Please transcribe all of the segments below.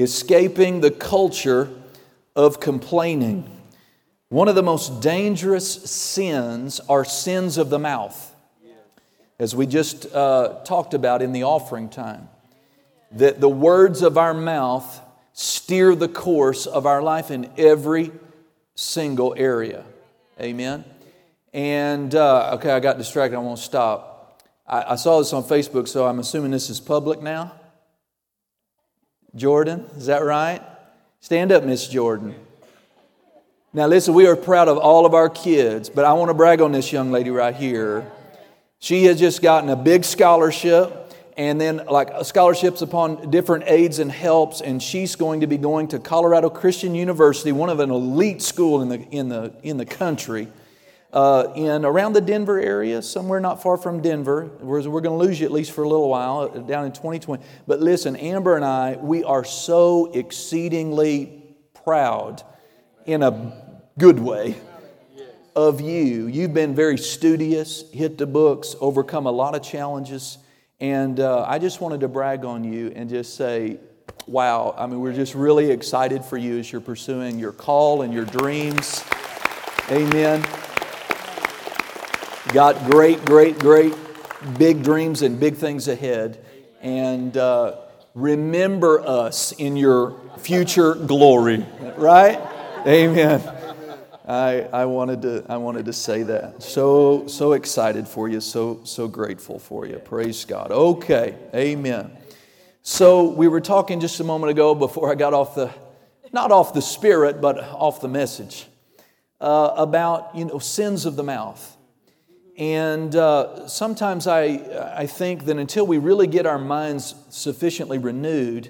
escaping the culture of complaining. One of the most dangerous sins are sins of the mouth, as we just uh, talked about in the offering time. That the words of our mouth steer the course of our life in every single area. Amen. And, uh, okay, I got distracted. I won't stop. I, I saw this on Facebook, so I'm assuming this is public now. Jordan, is that right? Stand up, Miss Jordan. Now, listen, we are proud of all of our kids, but I want to brag on this young lady right here. She has just gotten a big scholarship and then like scholarships upon different aids and helps and she's going to be going to colorado christian university one of an elite school in the, in the, in the country uh, in around the denver area somewhere not far from denver we're, we're going to lose you at least for a little while uh, down in 2020 but listen amber and i we are so exceedingly proud in a good way of you. You've been very studious, hit the books, overcome a lot of challenges. And uh, I just wanted to brag on you and just say, wow, I mean, we're just really excited for you as you're pursuing your call and your dreams. Amen. Got great, great, great big dreams and big things ahead. And uh, remember us in your future glory, right? Amen. I, I, wanted to, I wanted to say that. So, so excited for you, so, so grateful for you. Praise God. Okay, amen. So, we were talking just a moment ago before I got off the, not off the spirit, but off the message, uh, about, you know, sins of the mouth. And uh, sometimes I, I think that until we really get our minds sufficiently renewed,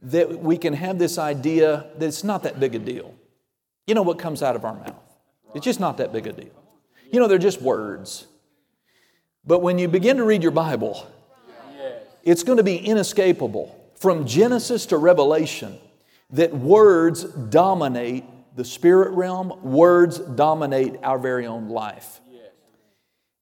that we can have this idea that it's not that big a deal. You know what comes out of our mouth? It's just not that big a deal. You know, they're just words. But when you begin to read your Bible, it's going to be inescapable from Genesis to Revelation that words dominate the spirit realm, words dominate our very own life.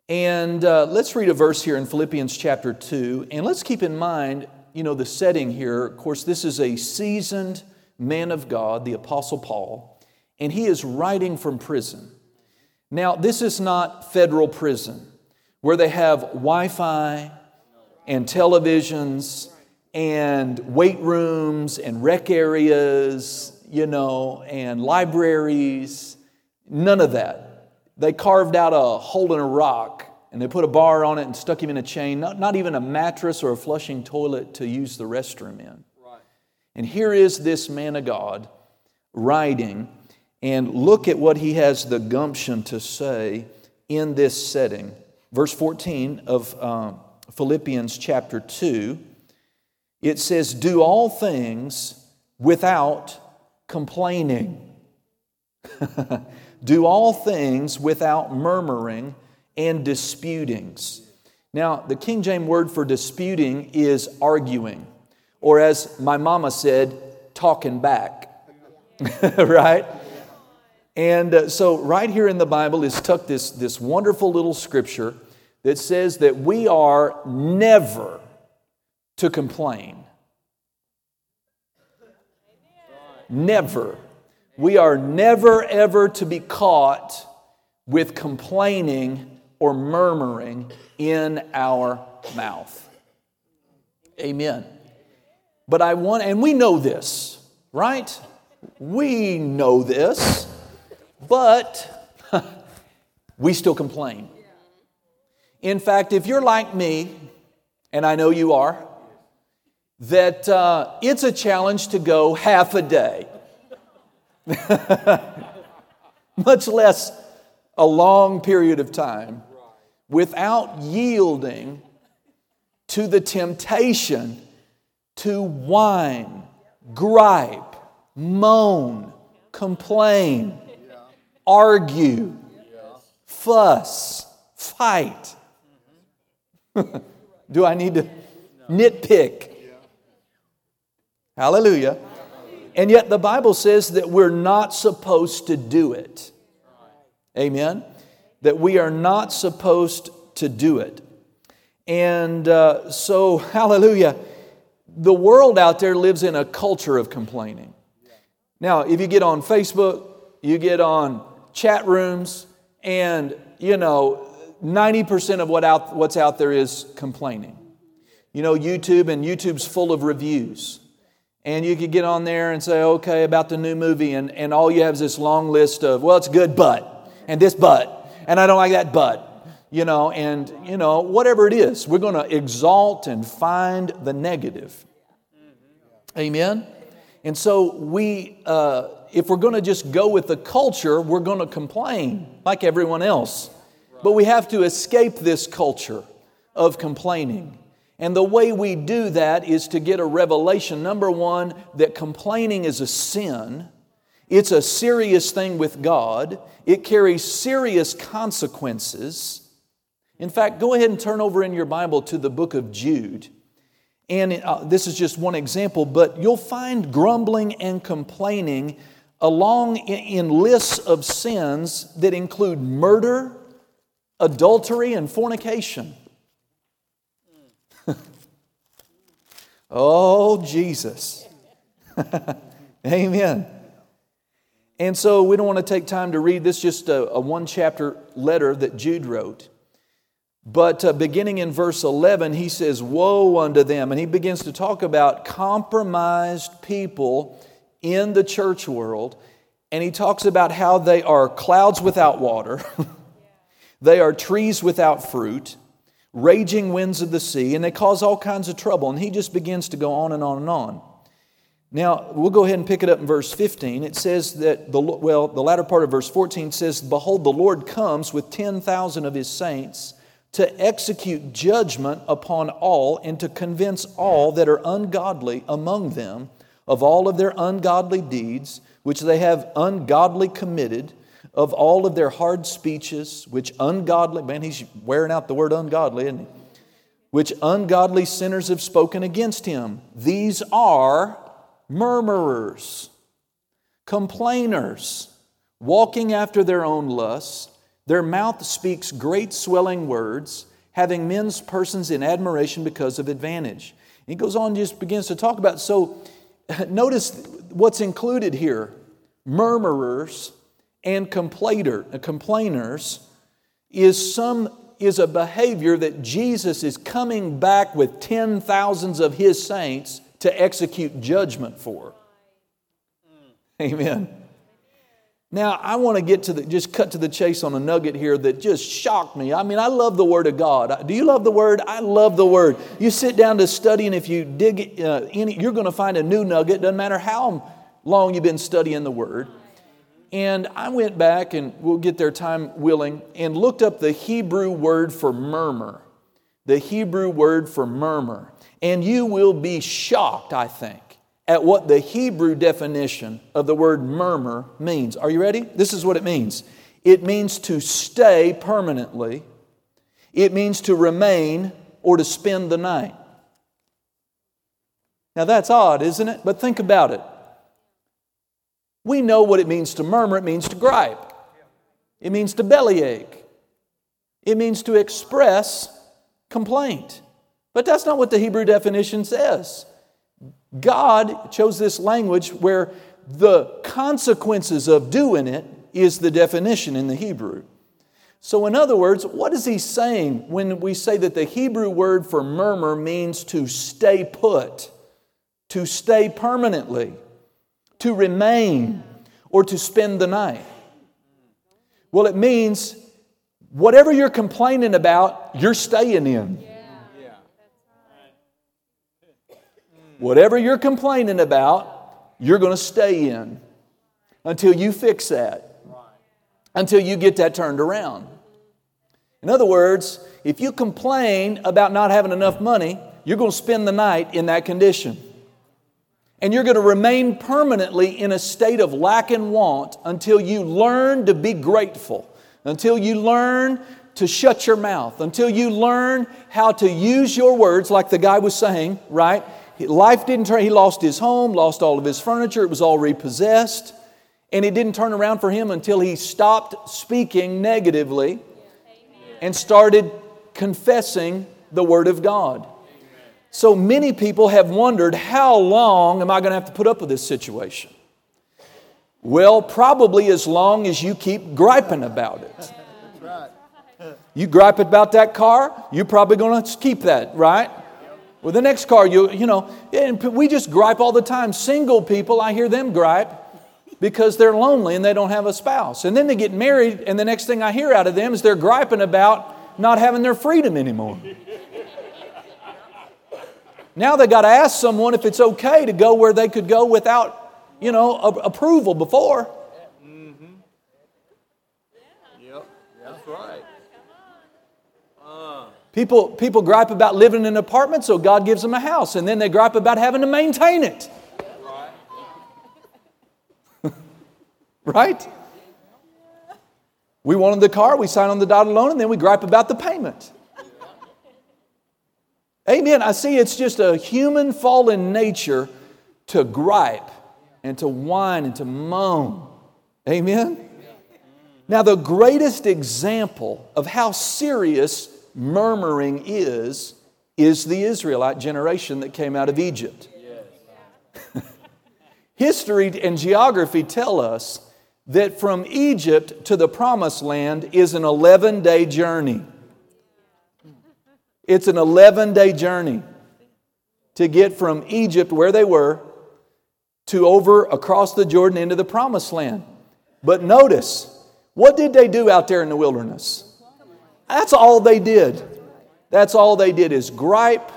And uh, let's read a verse here in Philippians chapter 2. And let's keep in mind, you know, the setting here. Of course, this is a seasoned man of God, the Apostle Paul and he is writing from prison. Now, this is not federal prison where they have Wi Fi and televisions and weight rooms and rec areas, you know, and libraries. None of that. They carved out a hole in a rock and they put a bar on it and stuck him in a chain, not, not even a mattress or a flushing toilet to use the restroom in. Right. And here is this man of God writing and look at what he has the gumption to say in this setting. Verse 14 of uh, Philippians chapter 2, it says, Do all things without complaining. Do all things without murmuring and disputings. Now, the King James word for disputing is arguing, or as my mama said, talking back. right? And uh, so, right here in the Bible is tucked this, this wonderful little scripture that says that we are never to complain. Never. We are never, ever to be caught with complaining or murmuring in our mouth. Amen. But I want, and we know this, right? We know this. But we still complain. In fact, if you're like me, and I know you are, that uh, it's a challenge to go half a day, much less a long period of time, without yielding to the temptation to whine, gripe, moan, complain argue, fuss, fight. Do I need to nitpick? Hallelujah. And yet the Bible says that we're not supposed to do it. Amen? That we are not supposed to do it. And uh, so, hallelujah, the world out there lives in a culture of complaining. Now, if you get on Facebook, you get on chat rooms, and you know, 90% of what out, what's out there is complaining. You know, YouTube, and YouTube's full of reviews. And you could get on there and say, okay, about the new movie, and, and all you have is this long list of, well, it's good, but, and this but, and I don't like that but, you know, and, you know, whatever it is, we're going to exalt and find the negative. Amen? And so we, uh, if we're going to just go with the culture, we're going to complain like everyone else. But we have to escape this culture of complaining. And the way we do that is to get a revelation number one, that complaining is a sin. It's a serious thing with God. It carries serious consequences. In fact, go ahead and turn over in your Bible to the book of Jude. And uh, this is just one example, but you'll find grumbling and complaining along in, in lists of sins that include murder, adultery, and fornication. Oh, Jesus. Amen. And so we don't want to take time to read this, just a, a one chapter letter that Jude wrote. But uh, beginning in verse 11, he says, Woe unto them. And he begins to talk about compromised people in the church world. And he talks about how they are clouds without water, they are trees without fruit, raging winds of the sea, and they cause all kinds of trouble. And he just begins to go on and on and on. Now, we'll go ahead and pick it up in verse 15. It says that, the, well, the latter part of verse 14 says, Behold, the Lord comes with 10,000 of his saints to execute judgment upon all and to convince all that are ungodly among them of all of their ungodly deeds which they have ungodly committed, of all of their hard speeches which ungodly, man, he's wearing out the word ungodly, isn't he? Which ungodly sinners have spoken against him. These are murmurers, complainers, walking after their own lusts their mouth speaks great swelling words, having men's persons in admiration because of advantage. he goes on just begins to talk about so notice what's included here murmurers and complainer, complainers is some is a behavior that Jesus is coming back with ten thousands of his saints to execute judgment for. Amen. Now, I want to get to the, just cut to the chase on a nugget here that just shocked me. I mean, I love the Word of God. Do you love the Word? I love the Word. You sit down to study, and if you dig uh, any, you're going to find a new nugget. Doesn't matter how long you've been studying the Word. And I went back, and we'll get there time willing, and looked up the Hebrew word for murmur. The Hebrew word for murmur. And you will be shocked, I think at what the Hebrew definition of the word murmur means. Are you ready? This is what it means it means to stay permanently, it means to remain or to spend the night. Now that's odd, isn't it? But think about it. We know what it means to murmur, it means to gripe, it means to bellyache, it means to express complaint. But that's not what the Hebrew definition says. God chose this language where the consequences of doing it is the definition in the Hebrew. So, in other words, what is he saying when we say that the Hebrew word for murmur means to stay put, to stay permanently, to remain, or to spend the night? Well, it means whatever you're complaining about, you're staying in. Whatever you're complaining about, you're going to stay in until you fix that, until you get that turned around. In other words, if you complain about not having enough money, you're going to spend the night in that condition. And you're going to remain permanently in a state of lack and want until you learn to be grateful, until you learn to shut your mouth, until you learn how to use your words, like the guy was saying, right? Life didn't turn, he lost his home, lost all of his furniture, it was all repossessed. And it didn't turn around for him until he stopped speaking negatively and started confessing the Word of God. So many people have wondered how long am I going to have to put up with this situation? Well, probably as long as you keep griping about it. You gripe about that car, you're probably going to keep that, right? Well, the next car, you, you know, and we just gripe all the time. Single people, I hear them gripe because they're lonely and they don't have a spouse. And then they get married, and the next thing I hear out of them is they're griping about not having their freedom anymore. Now they got to ask someone if it's okay to go where they could go without, you know, a- approval before. Mhm. Yep. That's right. Uh. People, people gripe about living in an apartment, so God gives them a house, and then they gripe about having to maintain it. right? We wanted the car, we signed on the dotted loan, and then we gripe about the payment. Amen. I see it's just a human fallen nature to gripe and to whine and to moan. Amen. Now, the greatest example of how serious murmuring is, is the Israelite generation that came out of Egypt. History and geography tell us that from Egypt to the promised land is an 11 day journey. It's an 11 day journey to get from Egypt, where they were, to over across the Jordan into the promised land. But notice, what did they do out there in the wilderness? That's all they did. That's all they did is gripe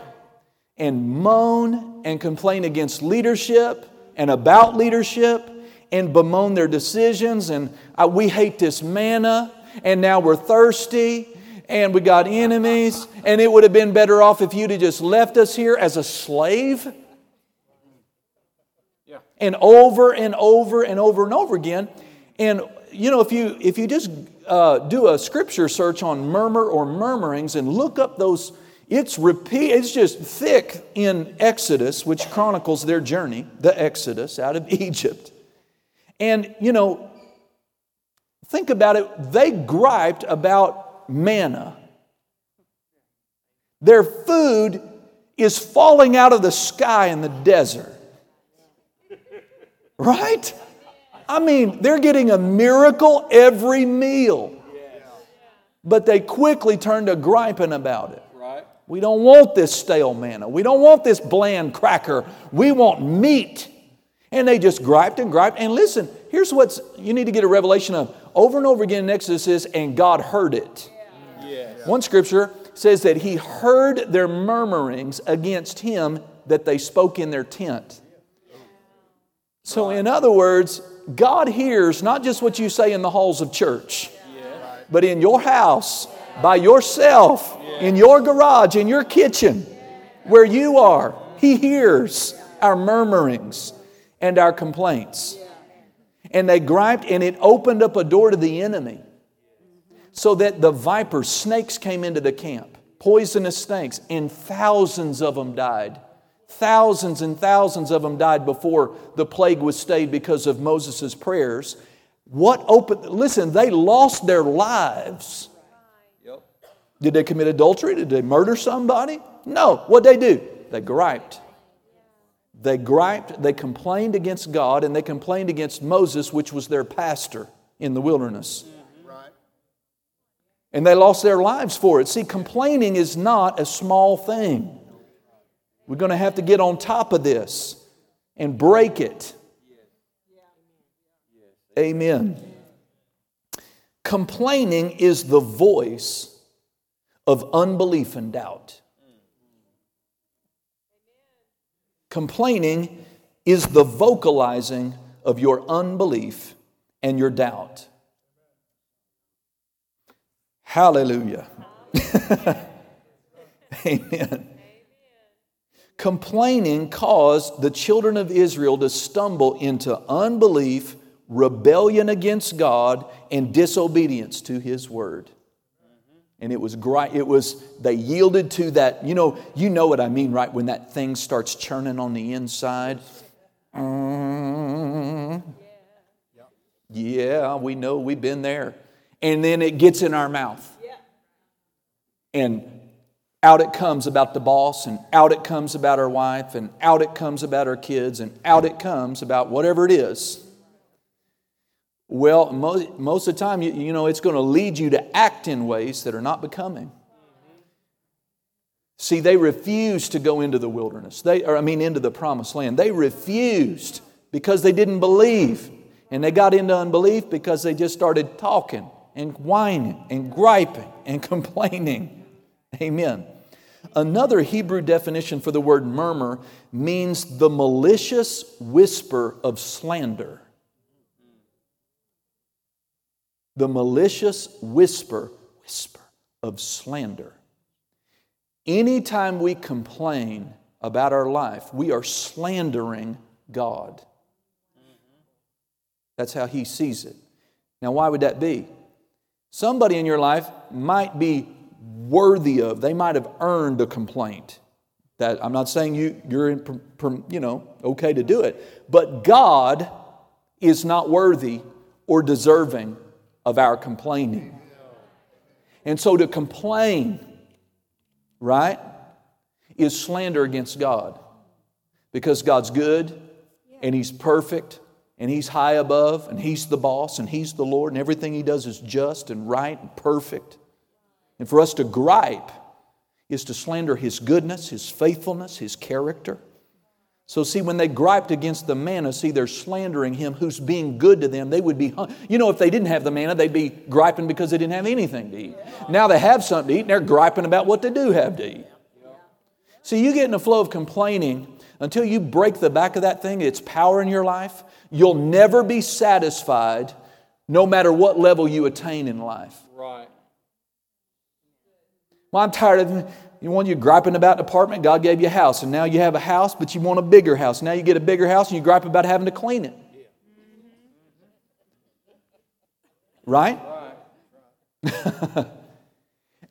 and moan and complain against leadership and about leadership and bemoan their decisions. And we hate this manna, and now we're thirsty, and we got enemies, and it would have been better off if you'd have just left us here as a slave. Yeah. And over and over and over and over again. And you know, if you if you just uh, do a scripture search on murmur or murmurings and look up those, it's repeat. It's just thick in Exodus, which chronicles their journey, the Exodus out of Egypt. And you know, think about it. They griped about manna. Their food is falling out of the sky in the desert. Right? I mean, they're getting a miracle every meal. But they quickly turn to griping about it. We don't want this stale manna. We don't want this bland cracker. We want meat. And they just griped and griped. And listen, here's what's you need to get a revelation of. Over and over again in Exodus is, and God heard it. One scripture says that he heard their murmurings against him that they spoke in their tent. So, in other words, God hears not just what you say in the halls of church, but in your house, by yourself, in your garage, in your kitchen, where you are. He hears our murmurings and our complaints. And they griped, and it opened up a door to the enemy so that the vipers, snakes came into the camp, poisonous snakes, and thousands of them died. Thousands and thousands of them died before the plague was stayed because of Moses' prayers. What opened, listen, they lost their lives. Yep. Did they commit adultery? Did they murder somebody? No. What they do? They griped. They griped, they complained against God, and they complained against Moses, which was their pastor in the wilderness. And they lost their lives for it. See, complaining is not a small thing. We're going to have to get on top of this and break it. Amen. Complaining is the voice of unbelief and doubt. Complaining is the vocalizing of your unbelief and your doubt. Hallelujah. Amen. Complaining caused the children of Israel to stumble into unbelief, rebellion against God, and disobedience to His word. And it was great. It was they yielded to that. You know, you know what I mean, right? When that thing starts churning on the inside. Mm, yeah, we know we've been there. And then it gets in our mouth. And out it comes about the boss, and out it comes about our wife, and out it comes about our kids, and out it comes about whatever it is. Well, most, most of the time, you, you know, it's going to lead you to act in ways that are not becoming. See, they refused to go into the wilderness. They, or I mean, into the promised land. They refused because they didn't believe. And they got into unbelief because they just started talking and whining and griping and complaining. Amen. Another Hebrew definition for the word murmur means the malicious whisper of slander. The malicious whisper, whisper of slander. Anytime we complain about our life, we are slandering God. That's how He sees it. Now, why would that be? Somebody in your life might be worthy of, they might have earned a complaint. That I'm not saying you, you're in, you know, okay to do it, but God is not worthy or deserving of our complaining. And so to complain, right, is slander against God because God's good and He's perfect and He's high above and He's the boss and He's the Lord and everything He does is just and right and perfect. And for us to gripe is to slander His goodness, His faithfulness, His character. So, see, when they griped against the manna, see, they're slandering Him who's being good to them. They would be, you know, if they didn't have the manna, they'd be griping because they didn't have anything to eat. Now they have something to eat and they're griping about what they do have to eat. See, you get in a flow of complaining until you break the back of that thing, its power in your life, you'll never be satisfied no matter what level you attain in life. Right. Well, I'm tired of you want you griping about an apartment, God gave you a house, and now you have a house, but you want a bigger house. Now you get a bigger house and you gripe about having to clean it. Right?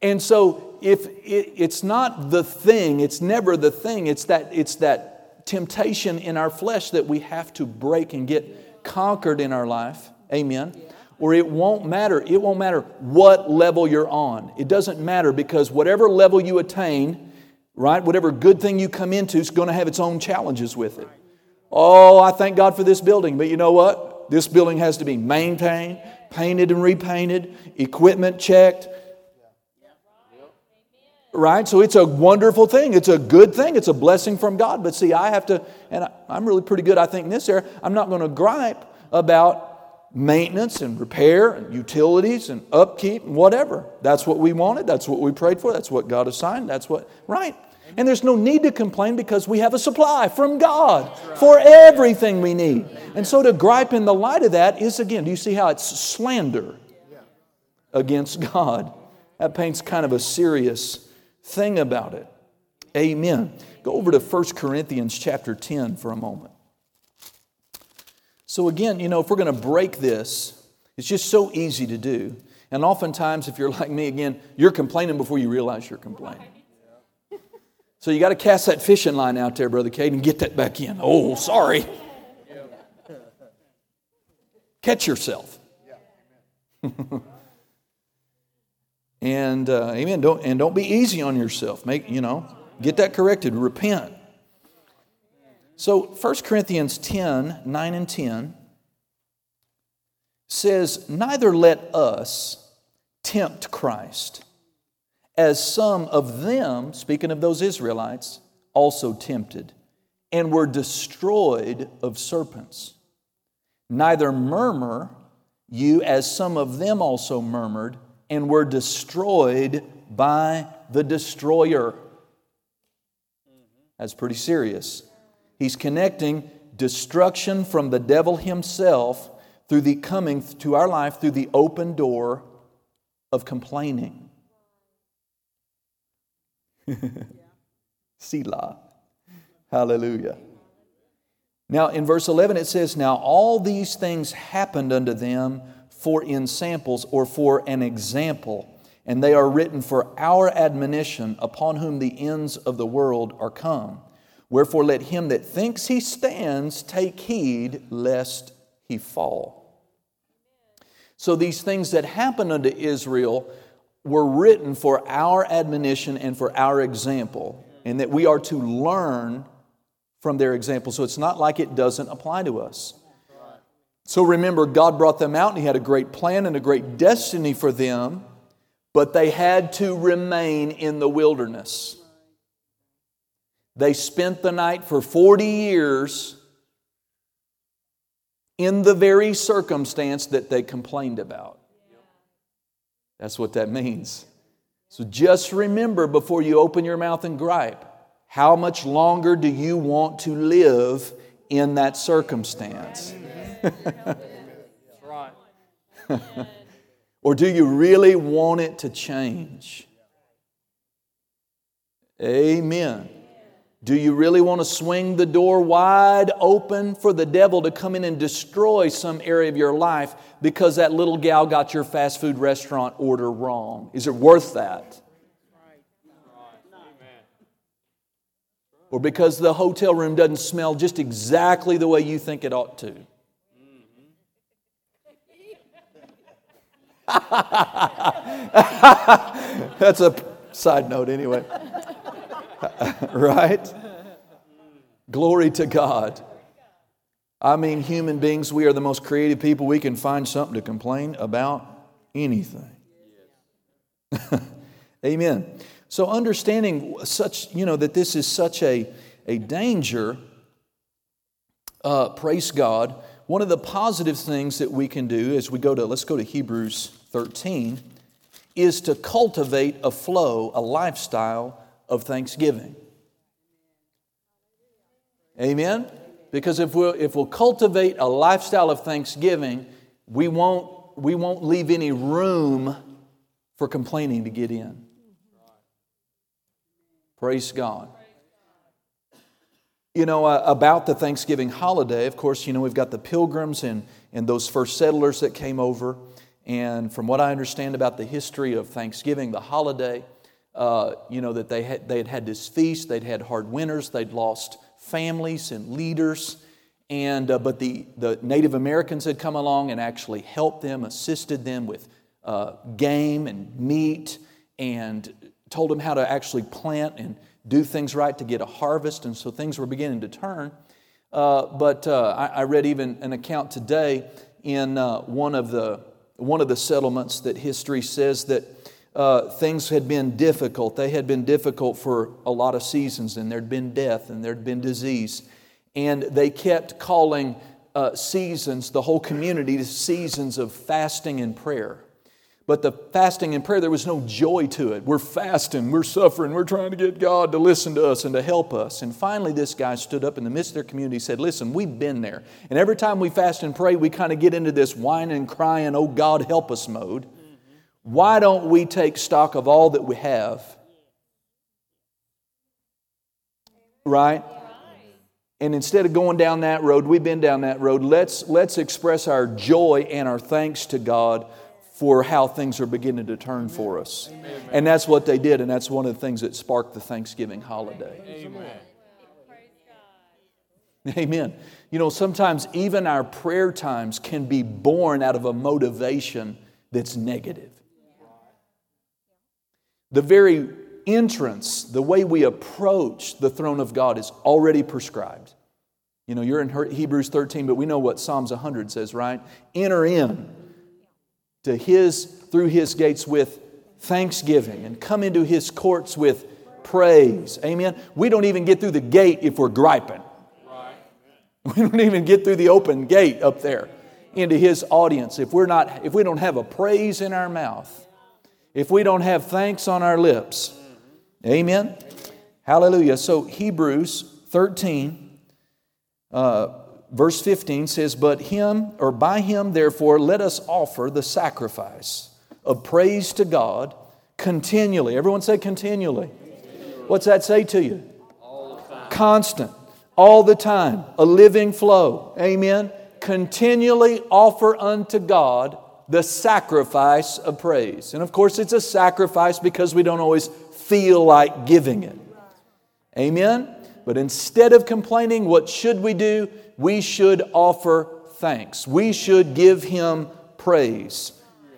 and so if it, it's not the thing, it's never the thing, it's that it's that temptation in our flesh that we have to break and get conquered in our life. Amen or it won't matter. It won't matter what level you're on. It doesn't matter because whatever level you attain, right, whatever good thing you come into is going to have its own challenges with it. Oh, I thank God for this building, but you know what? This building has to be maintained, painted and repainted, equipment checked. Right? So it's a wonderful thing. It's a good thing. It's a blessing from God. But see, I have to, and I'm really pretty good, I think, in this area. I'm not going to gripe about maintenance and repair and utilities and upkeep and whatever. That's what we wanted. That's what we prayed for. That's what God assigned. That's what, right. And there's no need to complain because we have a supply from God for everything we need. And so to gripe in the light of that is, again, do you see how it's slander against God? That paints kind of a serious thing about it. Amen. Go over to 1 Corinthians chapter 10 for a moment. So, again, you know, if we're going to break this, it's just so easy to do. And oftentimes, if you're like me, again, you're complaining before you realize you're complaining. So, you got to cast that fishing line out there, Brother Cade, and get that back in. Oh, sorry. Catch yourself. and uh, amen. Don't and don't be easy on yourself. Make you know, get that corrected. Repent. So 1 Corinthians 10 9 and 10 says, Neither let us tempt Christ, as some of them, speaking of those Israelites, also tempted, and were destroyed of serpents. Neither murmur you, as some of them also murmured, and were destroyed by the destroyer. That's pretty serious. He's connecting destruction from the devil himself through the coming to our life through the open door of complaining. Selah. Hallelujah. Now, in verse 11, it says, Now all these things happened unto them for ensamples or for an example, and they are written for our admonition, upon whom the ends of the world are come. Wherefore, let him that thinks he stands take heed lest he fall. So, these things that happened unto Israel were written for our admonition and for our example, and that we are to learn from their example. So it's not like it doesn't apply to us. So remember, God brought them out and He had a great plan and a great destiny for them, but they had to remain in the wilderness. They spent the night for 40 years in the very circumstance that they complained about. That's what that means. So just remember before you open your mouth and gripe how much longer do you want to live in that circumstance? right. or do you really want it to change? Amen. Do you really want to swing the door wide open for the devil to come in and destroy some area of your life because that little gal got your fast food restaurant order wrong? Is it worth that? Or because the hotel room doesn't smell just exactly the way you think it ought to? That's a side note, anyway. right? Glory to God. I mean, human beings, we are the most creative people. We can find something to complain about anything. Amen. So, understanding such, you know, that this is such a, a danger, uh, praise God. One of the positive things that we can do as we go to, let's go to Hebrews 13, is to cultivate a flow, a lifestyle of thanksgiving. Amen? Because if we'll, if we'll cultivate a lifestyle of thanksgiving, we won't, we won't leave any room for complaining to get in. Praise God. You know, uh, about the Thanksgiving holiday, of course, you know, we've got the pilgrims and, and those first settlers that came over. And from what I understand about the history of Thanksgiving, the holiday, uh, you know, that they had, they had had this feast, they'd had hard winters, they'd lost families and leaders. And, uh, but the, the Native Americans had come along and actually helped them, assisted them with uh, game and meat, and told them how to actually plant and do things right to get a harvest. And so things were beginning to turn. Uh, but uh, I, I, read even an account today in uh, one, of the, one of the settlements that history says that uh, things had been difficult. They had been difficult for a lot of seasons, and there'd been death and there'd been disease. And they kept calling uh, seasons, the whole community, seasons of fasting and prayer. But the fasting and prayer, there was no joy to it. We're fasting, we're suffering, we're trying to get God to listen to us and to help us. And finally, this guy stood up in the midst of their community and said, Listen, we've been there. And every time we fast and pray, we kind of get into this whining, and crying, oh God, help us mode why don't we take stock of all that we have? Right? And instead of going down that road, we've been down that road, let's, let's express our joy and our thanks to God for how things are beginning to turn for us. Amen. And that's what they did, and that's one of the things that sparked the Thanksgiving holiday. Amen. Amen. You know, sometimes even our prayer times can be born out of a motivation that's negative. The very entrance, the way we approach the throne of God is already prescribed. You know, you're in Hebrews 13, but we know what Psalms 100 says, right? Enter in to his through his gates with thanksgiving and come into his courts with praise. Amen. We don't even get through the gate if we're griping. We don't even get through the open gate up there into his audience if we're not if we don't have a praise in our mouth if we don't have thanks on our lips. Amen? Hallelujah. So, Hebrews 13, uh, verse 15 says, But him, or by him, therefore, let us offer the sacrifice of praise to God continually. Everyone say continually. What's that say to you? Constant, all the time, a living flow. Amen. Continually offer unto God the sacrifice of praise. And of course, it's a sacrifice because we don't always feel like giving it. Amen? But instead of complaining, what should we do? We should offer thanks. We should give Him praise.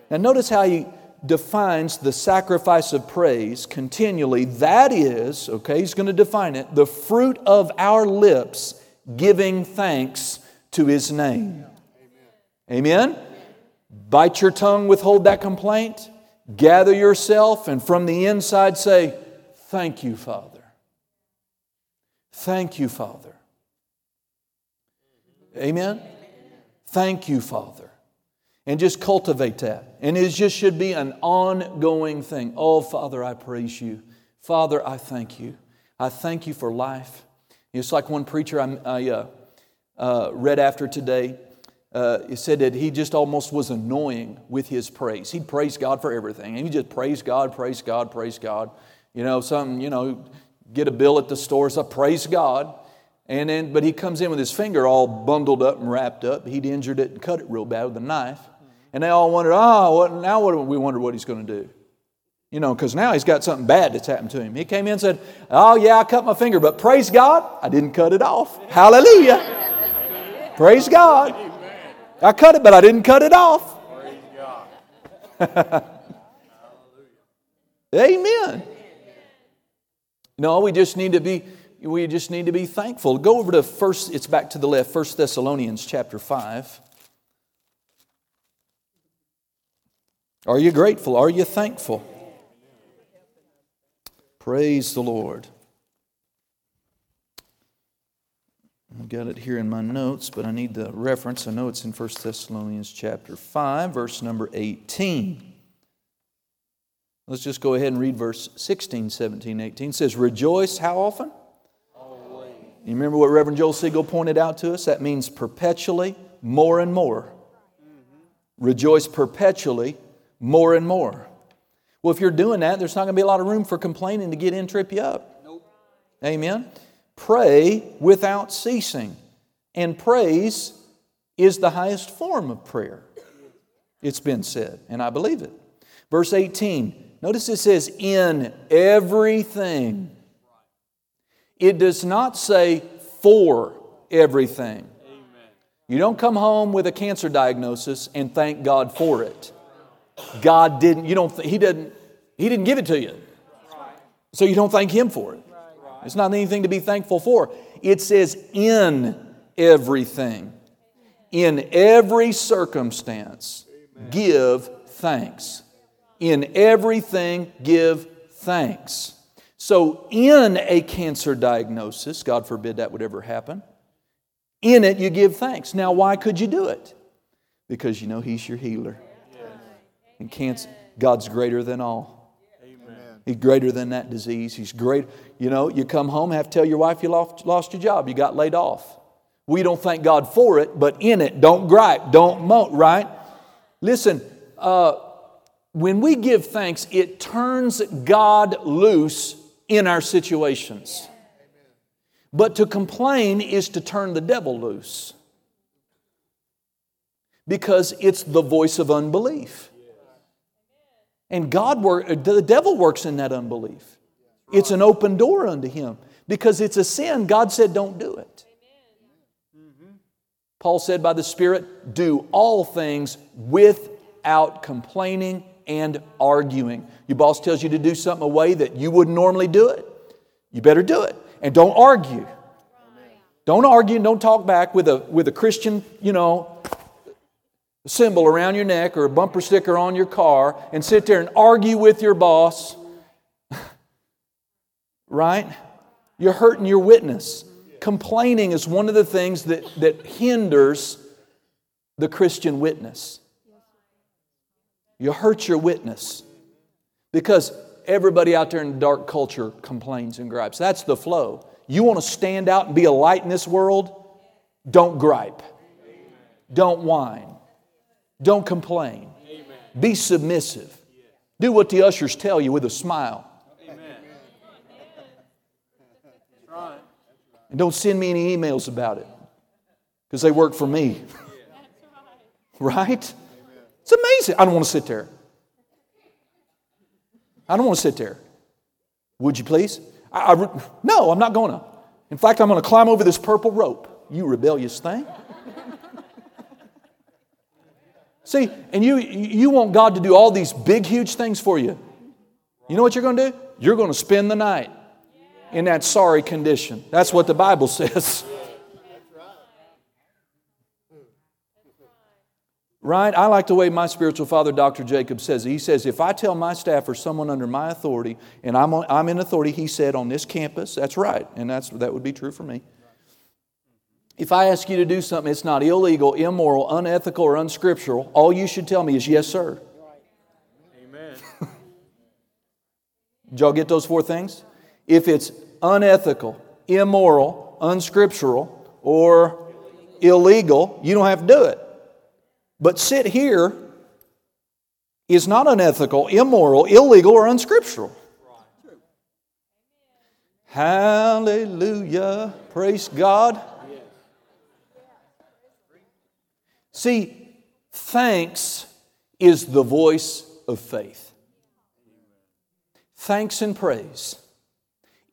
Now, notice how he defines the sacrifice of praise continually. That is, okay, he's going to define it, the fruit of our lips giving thanks to his name. Amen? Bite your tongue, withhold that complaint, gather yourself, and from the inside say, Thank you, Father. Thank you, Father. Amen? Thank you, Father. And just cultivate that. And it just should be an ongoing thing. Oh, Father, I praise you. Father, I thank you. I thank you for life. It's like one preacher I, I uh, uh, read after today. Uh, said that he just almost was annoying with his praise. He'd praise God for everything. And he just praise God, praise God, praise God. You know, something, you know, get a bill at the store, so praise God. And then, but he comes in with his finger all bundled up and wrapped up. He'd injured it and cut it real bad with a knife. And they all wondered, oh, what, now what, we wonder what he's going to do. You know, because now he's got something bad that's happened to him. He came in and said, Oh, yeah, I cut my finger, but praise God, I didn't cut it off. Hallelujah. praise God. I cut it, but I didn't cut it off. Amen. No, we just need to be we just need to be thankful. Go over to first, it's back to the left, First Thessalonians chapter 5. Are you grateful? Are you thankful? Praise the Lord. I've got it here in my notes, but I need the reference. I know it's in 1 Thessalonians chapter 5, verse number 18. Let's just go ahead and read verse 16, 17, 18. It says, Rejoice how often? You remember what Reverend Joel Siegel pointed out to us? That means perpetually, more and more. Rejoice perpetually, more and more. Well, if you're doing that, there's not going to be a lot of room for complaining to get in, trip you up. Nope. Amen. Pray without ceasing. And praise is the highest form of prayer. It's been said, and I believe it. Verse 18, notice it says, in everything. It does not say for everything. Amen. You don't come home with a cancer diagnosis and thank God for it. God didn't, you don't, He didn't, He didn't give it to you. So you don't thank Him for it. It's not anything to be thankful for. It says in everything, in every circumstance, give thanks. In everything, give thanks. So, in a cancer diagnosis, God forbid that would ever happen, in it you give thanks. Now, why could you do it? Because you know He's your healer. And cancer, God's greater than all. He's greater than that disease. He's great. You know, you come home, have to tell your wife you lost, lost your job, you got laid off. We don't thank God for it, but in it, don't gripe, don't moan, right? Listen, uh, when we give thanks, it turns God loose in our situations. But to complain is to turn the devil loose because it's the voice of unbelief. And God work, the devil works in that unbelief. It's an open door unto him because it's a sin. God said, don't do it. Paul said by the Spirit, do all things without complaining and arguing. Your boss tells you to do something a way that you wouldn't normally do it. You better do it. And don't argue. Don't argue and don't talk back with a, with a Christian, you know, symbol around your neck or a bumper sticker on your car and sit there and argue with your boss. right? You're hurting your witness. Complaining is one of the things that, that hinders the Christian witness. You hurt your witness because everybody out there in the dark culture complains and gripes. That's the flow. You want to stand out and be a light in this world? Don't gripe. Don't whine. Don't complain. Be submissive. Do what the ushers tell you with a smile. And don't send me any emails about it because they work for me. right? It's amazing. I don't want to sit there. I don't want to sit there. Would you please? I, I, no, I'm not going to. In fact, I'm going to climb over this purple rope. You rebellious thing. See, and you, you want God to do all these big, huge things for you. You know what you're going to do? You're going to spend the night in that sorry condition. That's what the Bible says. Right? I like the way my spiritual father, Dr. Jacob, says it. He says, if I tell my staff or someone under my authority, and I'm, on, I'm in authority, he said, on this campus, that's right, and that's, that would be true for me. If I ask you to do something, it's not illegal, immoral, unethical, or unscriptural, all you should tell me is yes, sir. Amen. Did y'all get those four things? If it's unethical, immoral, unscriptural, or illegal, you don't have to do it. But sit here is not unethical, immoral, illegal, or unscriptural. Hallelujah. Praise God. See, thanks is the voice of faith. Thanks and praise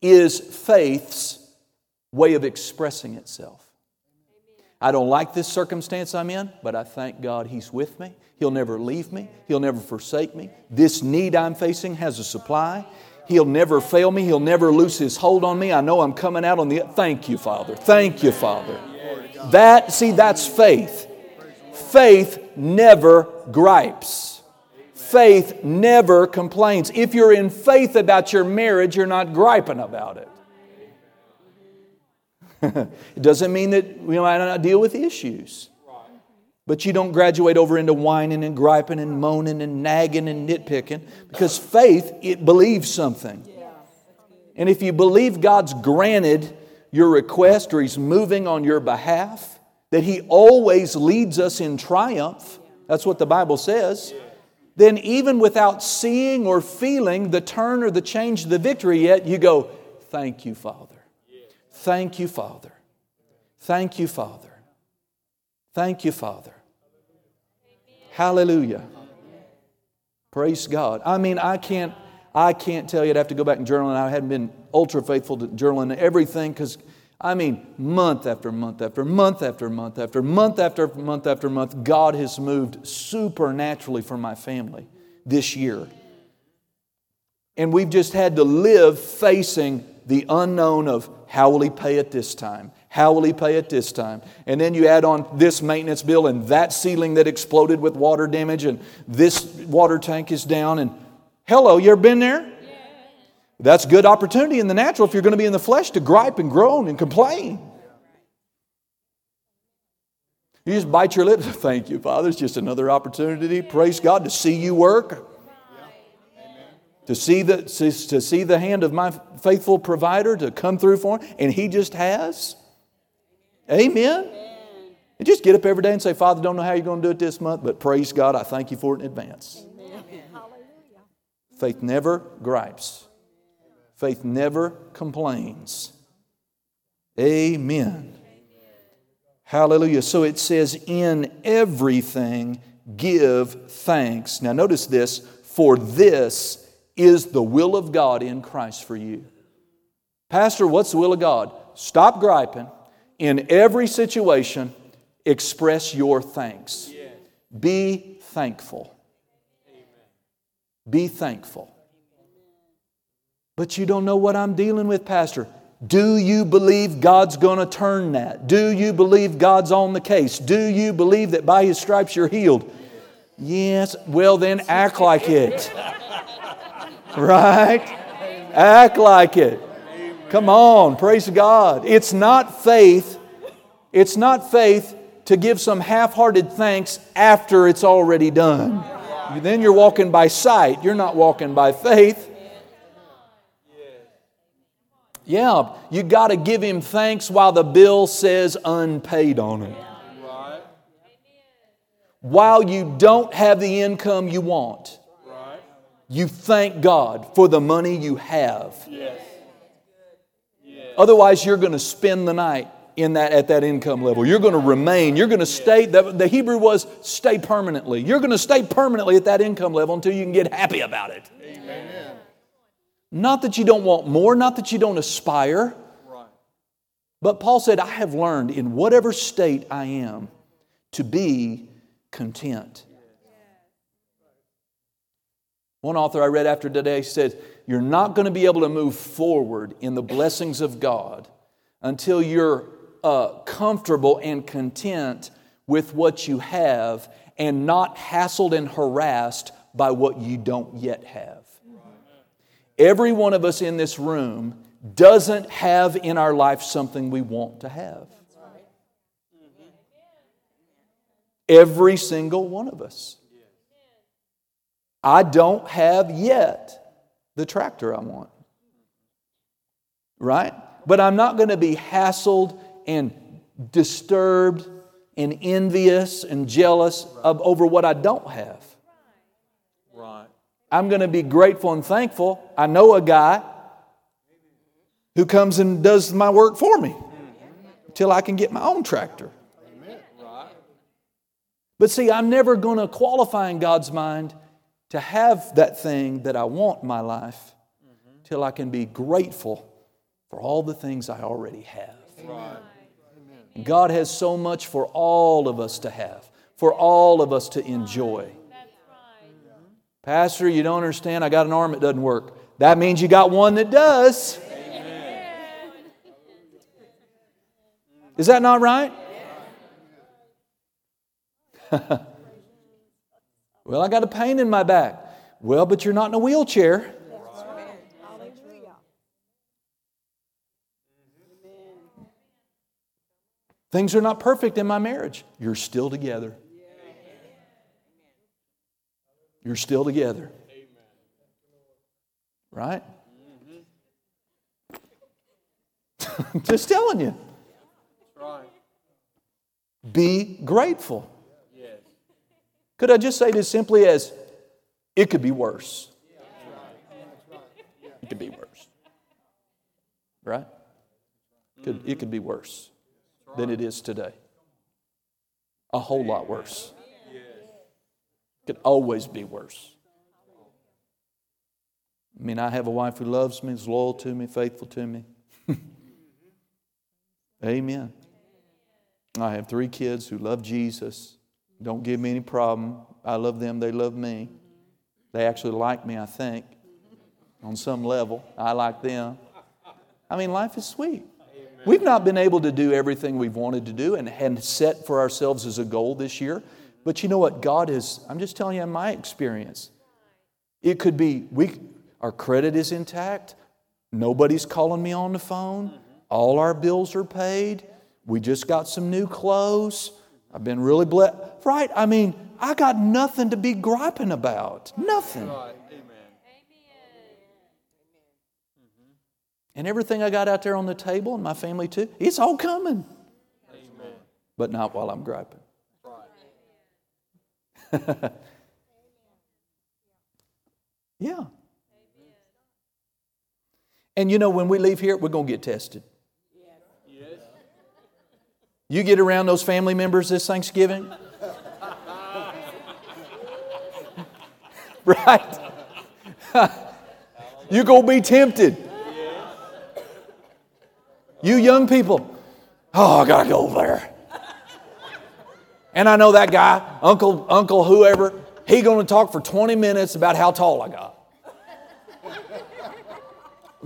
is faith's way of expressing itself. I don't like this circumstance I'm in, but I thank God He's with me. He'll never leave me, He'll never forsake me. This need I'm facing has a supply. He'll never fail me. He'll never lose his hold on me. I know I'm coming out on the. Thank you, Father. Thank you, Father. That, see, that's faith. Faith never gripes. Faith never complains. If you're in faith about your marriage, you're not griping about it. it doesn't mean that we might not deal with issues. But you don't graduate over into whining and griping and moaning and nagging and nitpicking because faith, it believes something. And if you believe God's granted your request or He's moving on your behalf, that He always leads us in triumph, that's what the Bible says, then even without seeing or feeling the turn or the change, the victory yet, you go, Thank you, Father. Thank you, Father. Thank you, Father. Thank you, Father. Hallelujah. Praise God. I mean, I can't, I can't tell you. I'd have to go back and journal, and I hadn't been ultra faithful to journaling everything because, I mean, month after month after month after month after month after month after month, God has moved supernaturally for my family this year. And we've just had to live facing the unknown of how will he pay it this time? How will he pay it this time? And then you add on this maintenance bill and that ceiling that exploded with water damage and this water tank is down and hello, you ever been there? That's good opportunity in the natural if you're going to be in the flesh to gripe and groan and complain. You just bite your lips. Thank you, Father. It's just another opportunity. Praise God to see you work to see the, to see the hand of my faithful provider to come through for him, and he just has. Amen. And just get up every day and say, Father, don't know how you're going to do it this month, but praise God, I thank you for it in advance. Amen. Faith never gripes. Faith never complains. Amen. Hallelujah. So it says, in everything give thanks. Now notice this, for this is the will of God in Christ for you. Pastor, what's the will of God? Stop griping. In every situation, express your thanks. Be thankful. Be thankful. But you don't know what I'm dealing with, Pastor. Do you believe God's going to turn that? Do you believe God's on the case? Do you believe that by His stripes you're healed? Yes. Well, then act like it. Right? Act like it. Come on, praise God. It's not faith. It's not faith to give some half hearted thanks after it's already done. Then you're walking by sight, you're not walking by faith. Yeah, you got to give him thanks while the bill says unpaid on it. While you don't have the income you want you thank God for the money you have. Yes. Yes. Otherwise, you're going to spend the night in that, at that income level. You're going to remain. You're going to stay. The, the Hebrew was stay permanently. You're going to stay permanently at that income level until you can get happy about it. Amen. Not that you don't want more, not that you don't aspire. Right. But Paul said, I have learned in whatever state I am to be content. One author I read after today said, You're not going to be able to move forward in the blessings of God until you're uh, comfortable and content with what you have and not hassled and harassed by what you don't yet have. Every one of us in this room doesn't have in our life something we want to have. Every single one of us. I don't have yet the tractor I want. Right? But I'm not going to be hassled and disturbed and envious and jealous of, over what I don't have. Right. I'm going to be grateful and thankful. I know a guy who comes and does my work for me until I can get my own tractor. But see, I'm never going to qualify in God's mind to have that thing that I want in my life mm-hmm. till I can be grateful for all the things I already have. Right. God has so much for all of us to have, for all of us to enjoy. Pastor, you don't understand. I got an arm that doesn't work. That means you got one that does. Is that not right? well, I got a pain in my back. Well, but you're not in a wheelchair. Things are not perfect in my marriage. You're still together. You're still together. Right? Just telling you. Be grateful. Could I just say this simply as it could be worse? It could be worse. Right? Could, it could be worse than it is today. A whole lot worse. It could always be worse. I mean, I have a wife who loves me, is loyal to me, faithful to me. Amen. I have three kids who love Jesus. Don't give me any problem. I love them, they love me. They actually like me, I think, on some level. I like them. I mean, life is sweet. We've not been able to do everything we've wanted to do and, and set for ourselves as a goal this year. But you know what? God is, I'm just telling you in my experience. It could be we, our credit is intact. Nobody's calling me on the phone. All our bills are paid. We just got some new clothes. I've been really blessed. Right? I mean, I got nothing to be griping about. Nothing. And everything I got out there on the table and my family too, it's all coming. Amen. But not while I'm griping. yeah. And you know, when we leave here, we're going to get tested. You get around those family members this Thanksgiving? right? You're going to be tempted. You young people, oh, I got to go over there. And I know that guy, Uncle, Uncle, whoever, he going to talk for 20 minutes about how tall I got.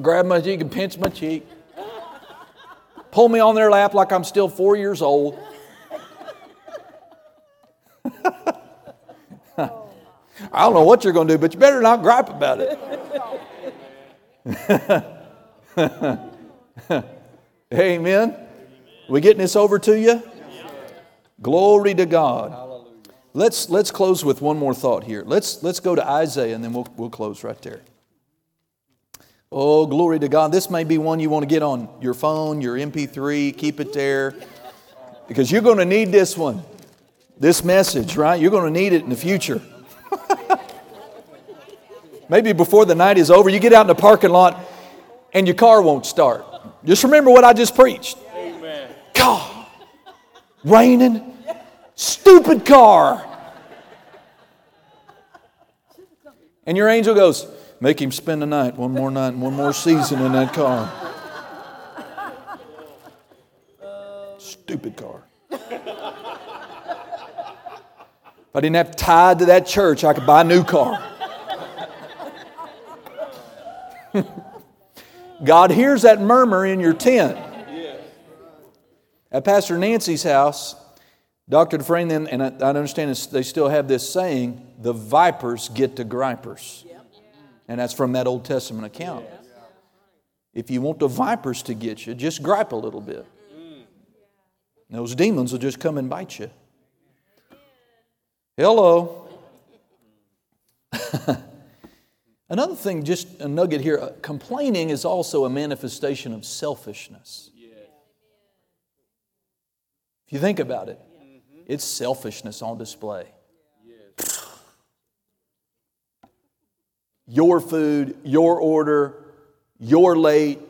Grab my cheek and pinch my cheek. Pull me on their lap like I'm still four years old. I don't know what you're going to do, but you better not gripe about it. Amen. We getting this over to you? Glory to God. Let's, let's close with one more thought here. Let's, let's go to Isaiah and then we'll, we'll close right there. Oh, glory to God. This may be one you want to get on your phone, your MP3, keep it there. Because you're going to need this one, this message, right? You're going to need it in the future. Maybe before the night is over, you get out in the parking lot and your car won't start. Just remember what I just preached. Amen. God, raining, stupid car. And your angel goes, Make him spend the night, one more night, one more season in that car. Stupid car. If I didn't have tied to that church, I could buy a new car. God hears that murmur in your tent. At Pastor Nancy's house, Dr. Dufresne, then, and I, I understand they still have this saying the vipers get to gripers. And that's from that Old Testament account. If you want the vipers to get you, just gripe a little bit. Those demons will just come and bite you. Hello. Another thing, just a nugget here uh, complaining is also a manifestation of selfishness. If you think about it, it's selfishness on display. Your food, your order, you're late,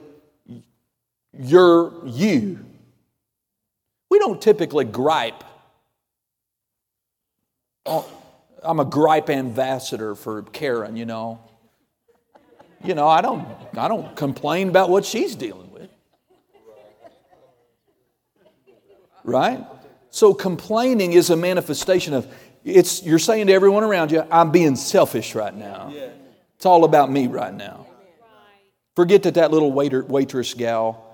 you're you. We don't typically gripe. Oh, I'm a gripe ambassador for Karen, you know. You know, I don't, I don't complain about what she's dealing with. Right? So complaining is a manifestation of it's you're saying to everyone around you, I'm being selfish right now. It's all about me right now. Forget that that little waiter, waitress gal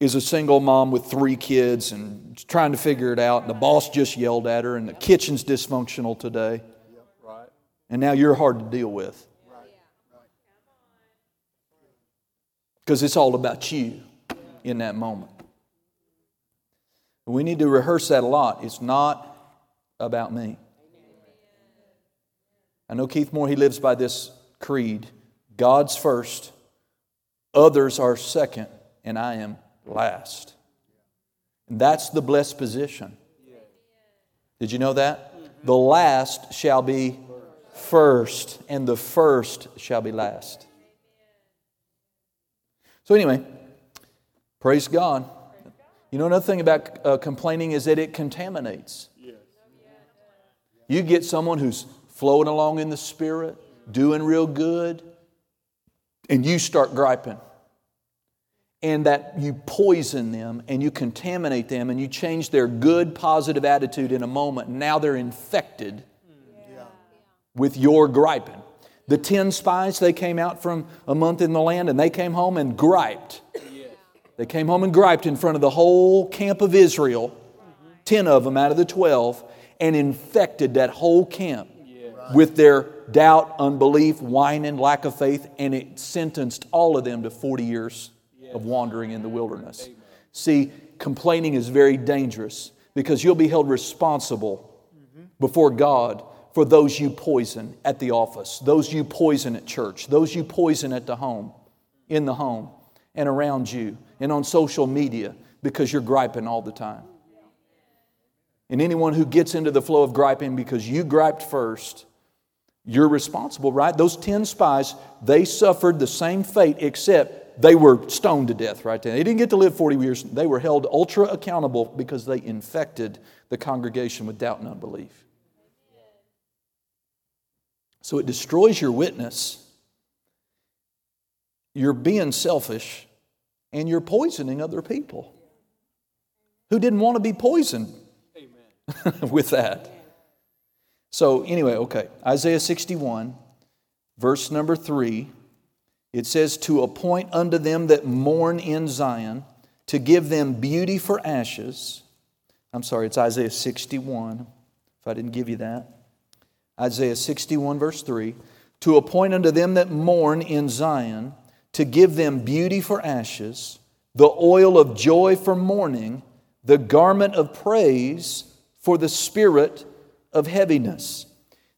is a single mom with three kids and trying to figure it out, and the boss just yelled at her, and the kitchen's dysfunctional today. And now you're hard to deal with. Because it's all about you in that moment. We need to rehearse that a lot. It's not about me. I know Keith Moore, he lives by this creed God's first, Others are second, and I am last. And that's the blessed position. Did you know that? The last shall be first, and the first shall be last. So, anyway, praise God. You know, another thing about uh, complaining is that it contaminates. You get someone who's flowing along in the Spirit, doing real good, and you start griping. And that you poison them and you contaminate them and you change their good, positive attitude in a moment. Now they're infected with your griping. The 10 spies, they came out from a month in the land and they came home and griped. They came home and griped in front of the whole camp of Israel, mm-hmm. 10 of them out of the 12, and infected that whole camp with their doubt, unbelief, whining, lack of faith, and it sentenced all of them to 40 years of wandering in the wilderness. See, complaining is very dangerous because you'll be held responsible mm-hmm. before God for those you poison at the office, those you poison at church, those you poison at the home, in the home, and around you, and on social media because you're griping all the time. And anyone who gets into the flow of griping because you griped first, you're responsible, right? Those 10 spies, they suffered the same fate except they were stoned to death right there. They didn't get to live 40 years. They were held ultra accountable because they infected the congregation with doubt and unbelief. So it destroys your witness. You're being selfish and you're poisoning other people who didn't want to be poisoned with that. So, anyway, okay, Isaiah 61, verse number 3, it says, To appoint unto them that mourn in Zion, to give them beauty for ashes. I'm sorry, it's Isaiah 61, if I didn't give you that. Isaiah 61, verse 3 To appoint unto them that mourn in Zion, to give them beauty for ashes, the oil of joy for mourning, the garment of praise for the spirit of heaviness.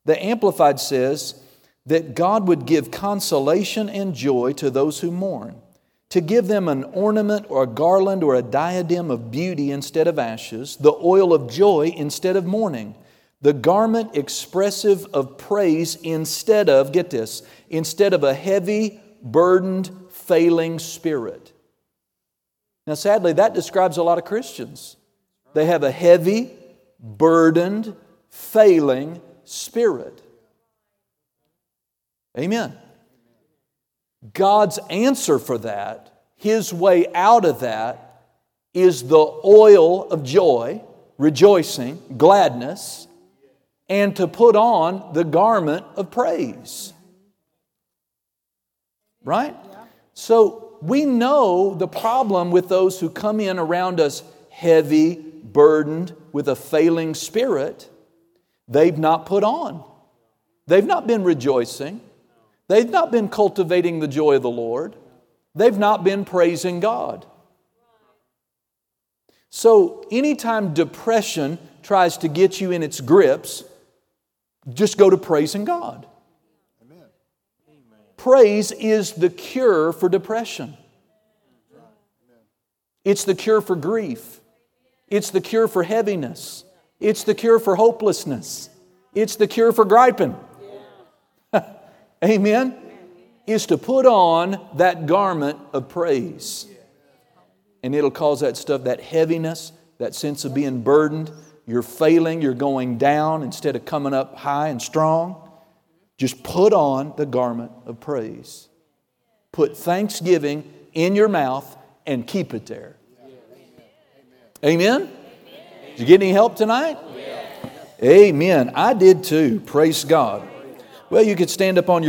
The Amplified says that God would give consolation and joy to those who mourn, to give them an ornament or a garland or a diadem of beauty instead of ashes, the oil of joy instead of mourning, the garment expressive of praise instead of, get this, instead of a heavy, burdened, failing spirit. Now, sadly, that describes a lot of Christians. They have a heavy, burdened, failing spirit. Amen. God's answer for that, His way out of that, is the oil of joy, rejoicing, gladness, and to put on the garment of praise. Right? So we know the problem with those who come in around us heavy, burdened, with a failing spirit. They've not put on, they've not been rejoicing, they've not been cultivating the joy of the Lord, they've not been praising God. So, anytime depression tries to get you in its grips, just go to praising God. Praise is the cure for depression. It's the cure for grief. It's the cure for heaviness. It's the cure for hopelessness. It's the cure for griping. Amen? Is to put on that garment of praise. And it'll cause that stuff, that heaviness, that sense of being burdened. You're failing, you're going down instead of coming up high and strong. Just put on the garment of praise. Put thanksgiving in your mouth and keep it there. Amen? Did you get any help tonight? Amen. I did too. Praise God. Well, you could stand up on your